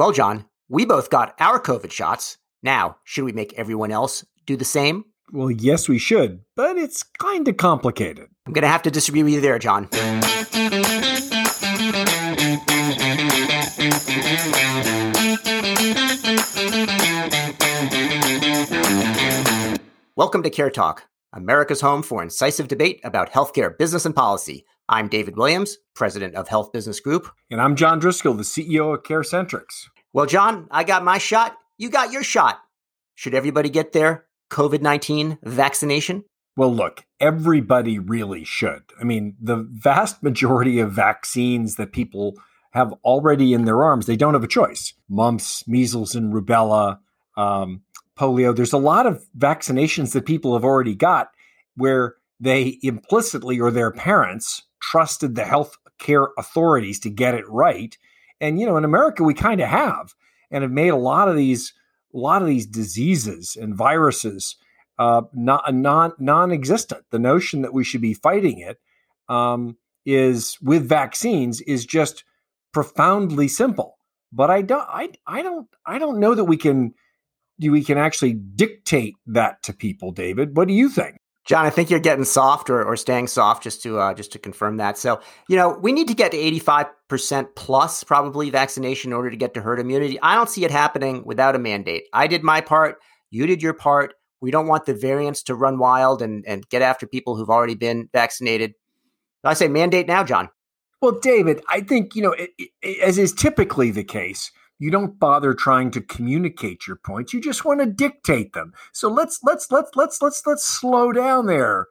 Well, John, we both got our COVID shots. Now, should we make everyone else do the same? Well, yes, we should, but it's kind of complicated. I'm going to have to disagree with you there, John. Welcome to Care Talk, America's home for incisive debate about healthcare business and policy. I'm David Williams, president of Health Business Group. And I'm John Driscoll, the CEO of CareCentrix. Well, John, I got my shot. You got your shot. Should everybody get their COVID 19 vaccination? Well, look, everybody really should. I mean, the vast majority of vaccines that people have already in their arms, they don't have a choice. Mumps, measles, and rubella, um, polio. There's a lot of vaccinations that people have already got where they implicitly or their parents trusted the health care authorities to get it right. And you know, in America, we kind of have, and have made a lot of these, a lot of these diseases and viruses uh, not non non-existent. The notion that we should be fighting it um, is with vaccines is just profoundly simple. But I don't, I, I don't, I don't know that we can we can actually dictate that to people, David. What do you think? John, I think you're getting soft or, or staying soft just to uh, just to confirm that. So, you know, we need to get to 85% plus probably vaccination in order to get to herd immunity. I don't see it happening without a mandate. I did my part, you did your part. We don't want the variants to run wild and, and get after people who've already been vaccinated. I say mandate now, John. Well, David, I think, you know, it, it, as is typically the case, you don't bother trying to communicate your points. You just want to dictate them. So let's let's let's let's let's let's slow down there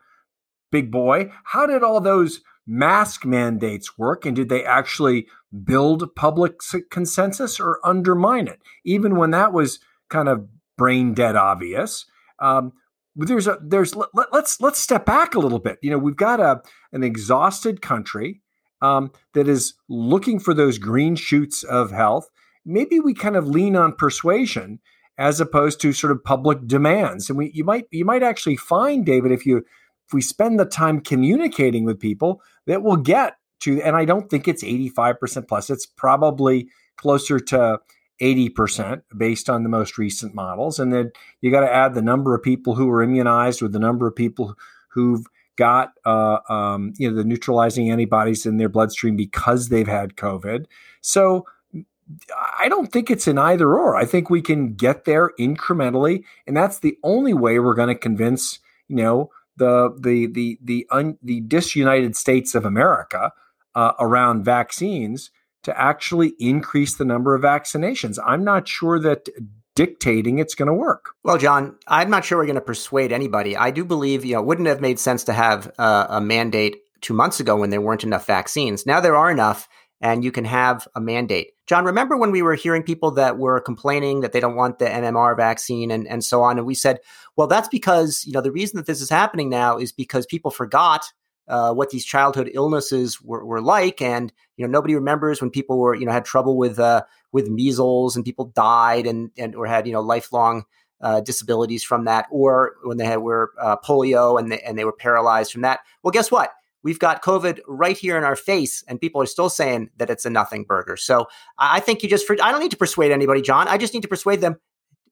big boy. How did all those mask mandates work and did they actually build public consensus or undermine it? Even when that was kind of brain dead obvious um, there's a there's let, us let's, let's step back a little bit. You know we've got a an exhausted country um, that is looking for those green shoots of health maybe we kind of lean on persuasion as opposed to sort of public demands. And we you might you might actually find, David, if you if we spend the time communicating with people, that we'll get to, and I don't think it's 85% plus. It's probably closer to 80% based on the most recent models. And then you got to add the number of people who are immunized with the number of people who've got uh, um, you know the neutralizing antibodies in their bloodstream because they've had COVID. So I don't think it's an either or. I think we can get there incrementally, and that's the only way we're going to convince you know the the the the un, the disunited states of America uh, around vaccines to actually increase the number of vaccinations. I'm not sure that dictating it's going to work. Well, John, I'm not sure we're going to persuade anybody. I do believe you know it wouldn't have made sense to have uh, a mandate two months ago when there weren't enough vaccines. Now there are enough and you can have a mandate. John, remember when we were hearing people that were complaining that they don't want the MMR vaccine and, and so on? And we said, well, that's because, you know, the reason that this is happening now is because people forgot uh, what these childhood illnesses were, were, like. And, you know, nobody remembers when people were, you know, had trouble with, uh, with measles and people died and, and, or had, you know, lifelong uh, disabilities from that, or when they had were uh, polio and they, and they were paralyzed from that. Well, guess what? We've got COVID right here in our face, and people are still saying that it's a nothing burger. So I think you just, I don't need to persuade anybody, John. I just need to persuade them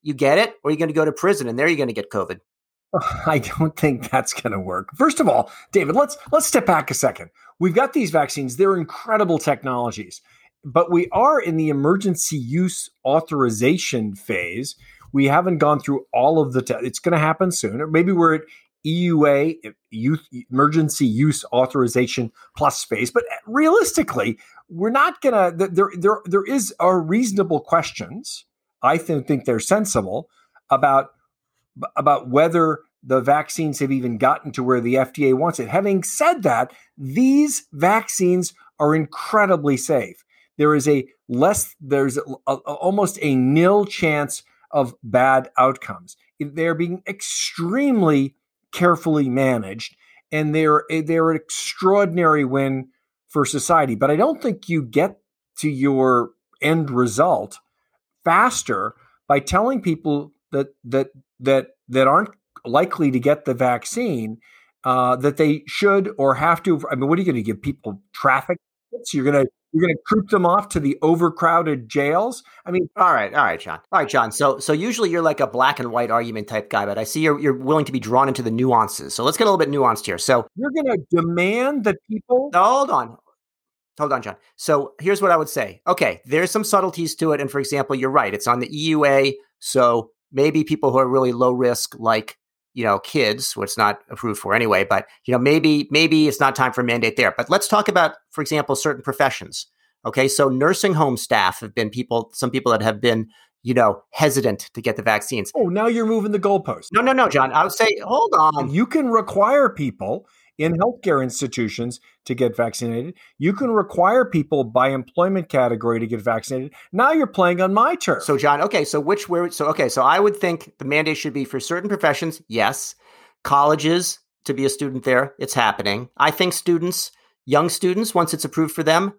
you get it, or you're going to go to prison, and there you're going to get COVID. I don't think that's going to work. First of all, David, let's let's step back a second. We've got these vaccines; they're incredible technologies, but we are in the emergency use authorization phase. We haven't gone through all of the. Te- it's going to happen soon, or maybe we're at EUA, Youth Emergency Use Authorization plus space. But eh, realistically, we're not gonna. There, there, there is are reasonable questions. I think think they're sensible about about whether the vaccines have even gotten to where the FDA wants it. Having said that, these vaccines are incredibly safe. There is a less, there's a, a, almost a nil chance of bad outcomes. They're being extremely carefully managed, and they're they're an extraordinary win for society. But I don't think you get to your end result faster by telling people that that that that aren't likely to get the vaccine uh, that they should or have to. I mean, what are you going to give people traffic? You're going to you're going to troop them off to the overcrowded jails. I mean, all right, all right, John. All right, John. So, so usually you're like a black and white argument type guy, but I see you're you're willing to be drawn into the nuances. So let's get a little bit nuanced here. So you're going to demand that people. Hold on, hold on, John. So here's what I would say. Okay, there's some subtleties to it, and for example, you're right. It's on the EUA, so maybe people who are really low risk, like you know kids, which it's not approved for anyway. But you know maybe maybe it's not time for a mandate there. But let's talk about, for example, certain professions. Okay, so nursing home staff have been people, some people that have been you know, hesitant to get the vaccines. Oh, now you're moving the goalpost. No, no, no, John. I would say, hold on. You can require people in healthcare institutions to get vaccinated. You can require people by employment category to get vaccinated. Now you're playing on my turf. So, John, okay, so which where so okay, so I would think the mandate should be for certain professions, yes. Colleges to be a student there, it's happening. I think students, young students, once it's approved for them,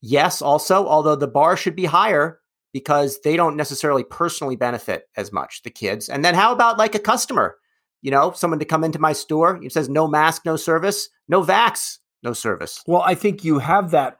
yes, also, although the bar should be higher because they don't necessarily personally benefit as much, the kids. And then how about like a customer? You know, someone to come into my store. It says no mask, no service, no vax, no service. Well, I think you have that.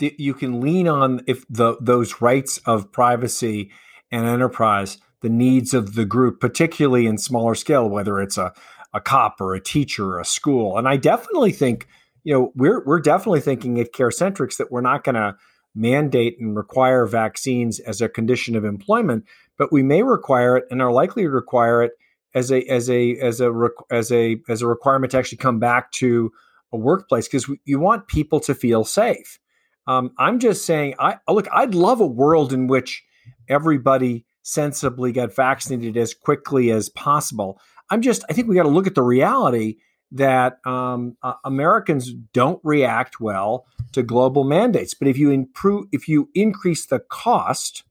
You can lean on if the those rights of privacy and enterprise, the needs of the group, particularly in smaller scale, whether it's a a cop or a teacher or a school. And I definitely think, you know, we're we're definitely thinking at CareCentrix that we're not going to mandate and require vaccines as a condition of employment, but we may require it and are likely to require it as a as a as a as a as a requirement to actually come back to a workplace because you want people to feel safe. Um, I'm just saying, I look, I'd love a world in which everybody sensibly got vaccinated as quickly as possible. I'm just, I think we got to look at the reality that um, uh, Americans don't react well to global mandates. But if you improve, if you increase the cost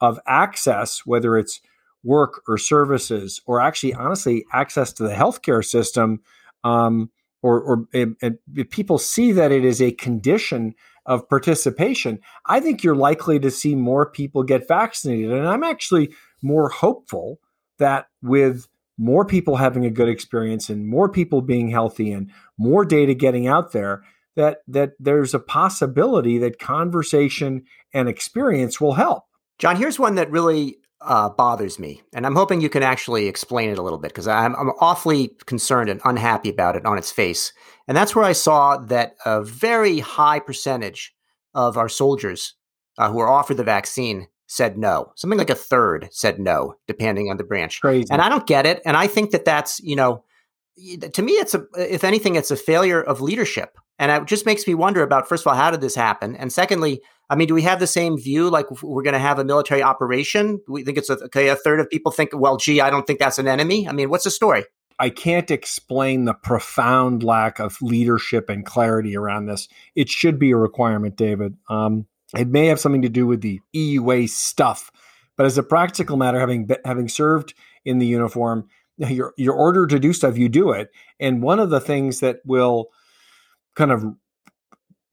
of access, whether it's work or services, or actually, honestly, access to the healthcare system, um, or, or and, and people see that it is a condition of participation, I think you're likely to see more people get vaccinated. And I'm actually more hopeful that with more people having a good experience and more people being healthy and more data getting out there, that that there's a possibility that conversation and experience will help. John, here's one that really uh, bothers me, and I'm hoping you can actually explain it a little bit because I'm, I'm awfully concerned and unhappy about it on its face. And that's where I saw that a very high percentage of our soldiers uh, who were offered the vaccine said no. Something like a third said no, depending on the branch. Crazy. And I don't get it. And I think that that's you know, to me, it's a if anything, it's a failure of leadership. And it just makes me wonder about first of all, how did this happen? And secondly, I mean, do we have the same view? Like, we're going to have a military operation? We think it's a, okay. A third of people think, well, gee, I don't think that's an enemy. I mean, what's the story? I can't explain the profound lack of leadership and clarity around this. It should be a requirement, David. Um, it may have something to do with the EUA stuff, but as a practical matter, having having served in the uniform, you're you're ordered to do stuff, you do it. And one of the things that will kind of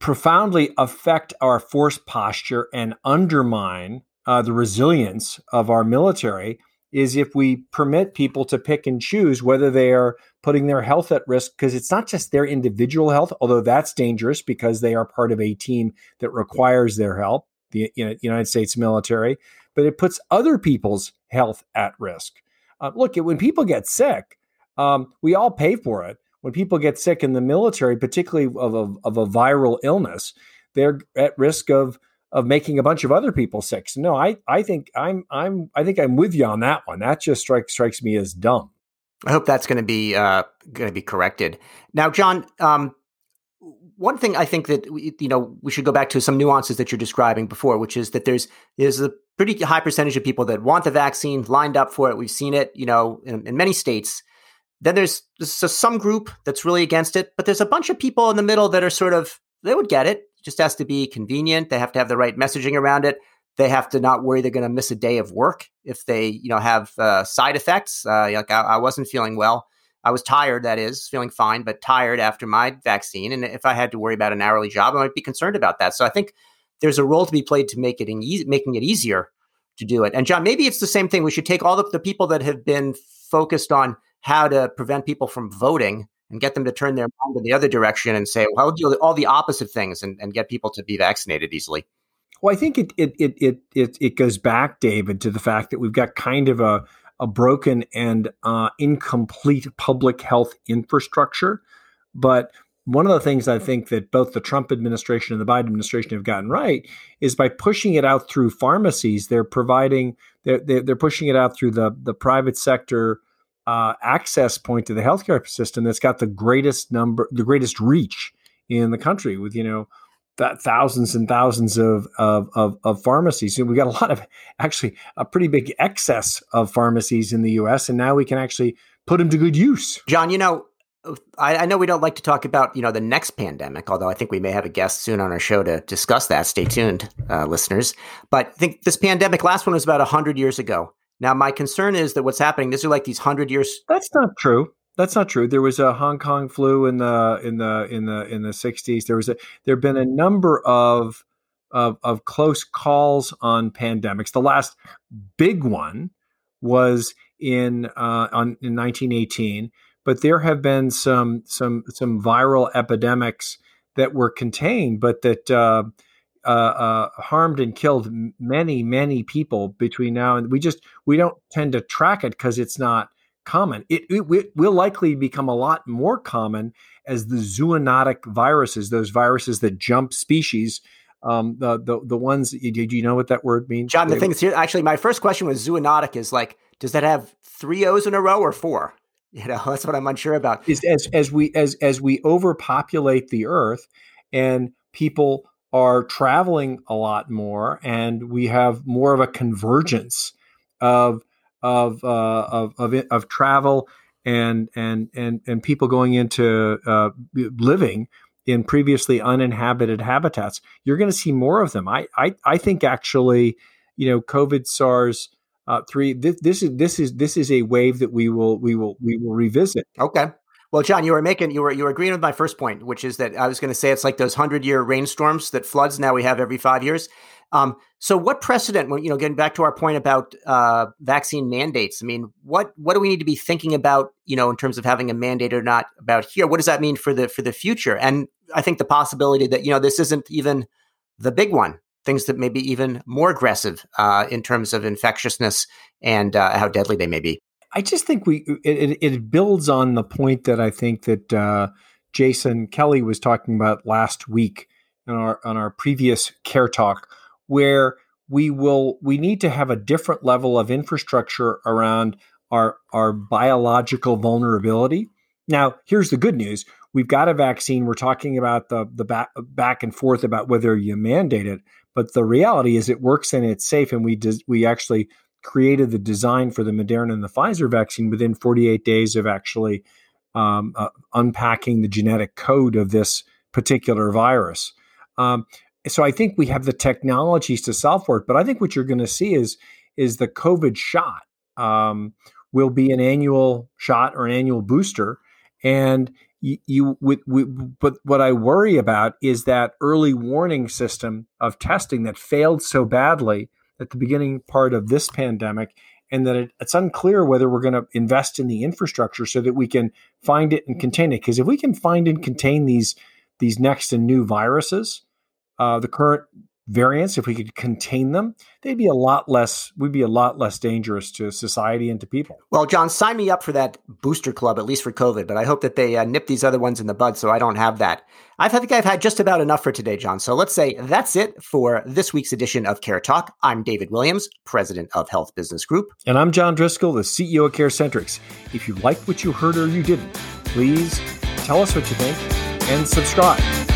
profoundly affect our force posture and undermine uh, the resilience of our military is if we permit people to pick and choose whether they are putting their health at risk because it's not just their individual health although that's dangerous because they are part of a team that requires their help the united states military but it puts other people's health at risk. Uh, look when people get sick um, we all pay for it when people get sick in the military, particularly of a, of a viral illness, they're at risk of of making a bunch of other people sick. So no, I I think I'm I'm I think I'm with you on that one. That just strikes strikes me as dumb. I hope that's going to be uh, going to be corrected. Now, John, um, one thing I think that we, you know we should go back to some nuances that you're describing before, which is that there's there's a pretty high percentage of people that want the vaccine, lined up for it. We've seen it, you know, in, in many states. Then there's, some group that's really against it, but there's a bunch of people in the middle that are sort of they would get it. it just has to be convenient. They have to have the right messaging around it. They have to not worry they're going to miss a day of work if they you know have uh, side effects. Uh, like I, I wasn't feeling well. I was tired, that is, feeling fine, but tired after my vaccine. And if I had to worry about an hourly job, I might be concerned about that. So I think there's a role to be played to make it easy, making it easier to do it. And John, maybe it's the same thing. We should take all the, the people that have been focused on how to prevent people from voting and get them to turn their mind in the other direction and say, well, do all the opposite things and, and get people to be vaccinated easily. Well, I think it it it it it, it goes back, David, to the fact that we've got kind of a a broken and uh, incomplete public health infrastructure. But one of the things I think that both the Trump administration and the Biden administration have gotten right is by pushing it out through pharmacies, they're providing they're they're, pushing it out through the the private sector uh, access point to the healthcare system that's got the greatest number, the greatest reach in the country with you know thousands and thousands of, of, of, of pharmacies. And we got a lot of actually a pretty big excess of pharmacies in the U.S. And now we can actually put them to good use. John, you know, I, I, know we don't like to talk about you know the next pandemic, although I think we may have a guest soon on our show to discuss that. Stay tuned, uh, listeners. But I think this pandemic, last one was about hundred years ago. Now, my concern is that what's happening. These are like these hundred years. That's not true. That's not true. There was a Hong Kong flu in the in the in the in the 60s. There was a there have been a number of of, of close calls on pandemics. The last big one was in uh, on in 1918, but there have been some some some viral epidemics that were contained, but that uh, uh, uh, harmed and killed many many people between now and we just we don't tend to track it because it's not common. It, it, will likely become a lot more common as the zoonotic viruses, those viruses that jump species. Um, the, the the ones do you know what that word means? John, the thing is here. Actually, my first question was zoonotic. Is like, does that have three O's in a row or four? You know, that's what I'm unsure about. Is as as we as as we overpopulate the Earth, and people are traveling a lot more, and we have more of a convergence of of uh, of, of, of travel and and and and people going into uh, living in previously uninhabited habitats. You're going to see more of them. I I, I think actually, you know, COVID SARS. Uh, three. This, this is this is this is a wave that we will we will we will revisit. Okay. Well, John, you were making you were you were agreeing with my first point, which is that I was going to say it's like those hundred year rainstorms that floods now we have every five years. Um, so, what precedent? You know, getting back to our point about uh, vaccine mandates. I mean, what what do we need to be thinking about? You know, in terms of having a mandate or not about here. What does that mean for the for the future? And I think the possibility that you know this isn't even the big one. Things that may be even more aggressive uh, in terms of infectiousness and uh, how deadly they may be. I just think we it, it builds on the point that I think that uh, Jason Kelly was talking about last week on our on our previous care talk where we will we need to have a different level of infrastructure around our our biological vulnerability. Now, here's the good news. We've got a vaccine. We're talking about the the back, back and forth about whether you mandate it, but the reality is it works and it's safe and we des, we actually created the design for the Moderna and the Pfizer vaccine within 48 days of actually um, uh, unpacking the genetic code of this particular virus. Um, so I think we have the technologies to solve for it. But I think what you're going to see is is the COVID shot um, will be an annual shot or an annual booster, and you, you with, with, but what I worry about is that early warning system of testing that failed so badly at the beginning part of this pandemic and that it, it's unclear whether we're going to invest in the infrastructure so that we can find it and contain it. Because if we can find and contain these these next and new viruses uh, the current variants, if we could contain them, they'd be a lot less. We'd be a lot less dangerous to society and to people. Well, John, sign me up for that booster club, at least for COVID. But I hope that they uh, nip these other ones in the bud, so I don't have that. I think I've had just about enough for today, John. So let's say that's it for this week's edition of Care Talk. I'm David Williams, president of Health Business Group, and I'm John Driscoll, the CEO of CareCentrix. If you liked what you heard or you didn't, please tell us what you think and subscribe.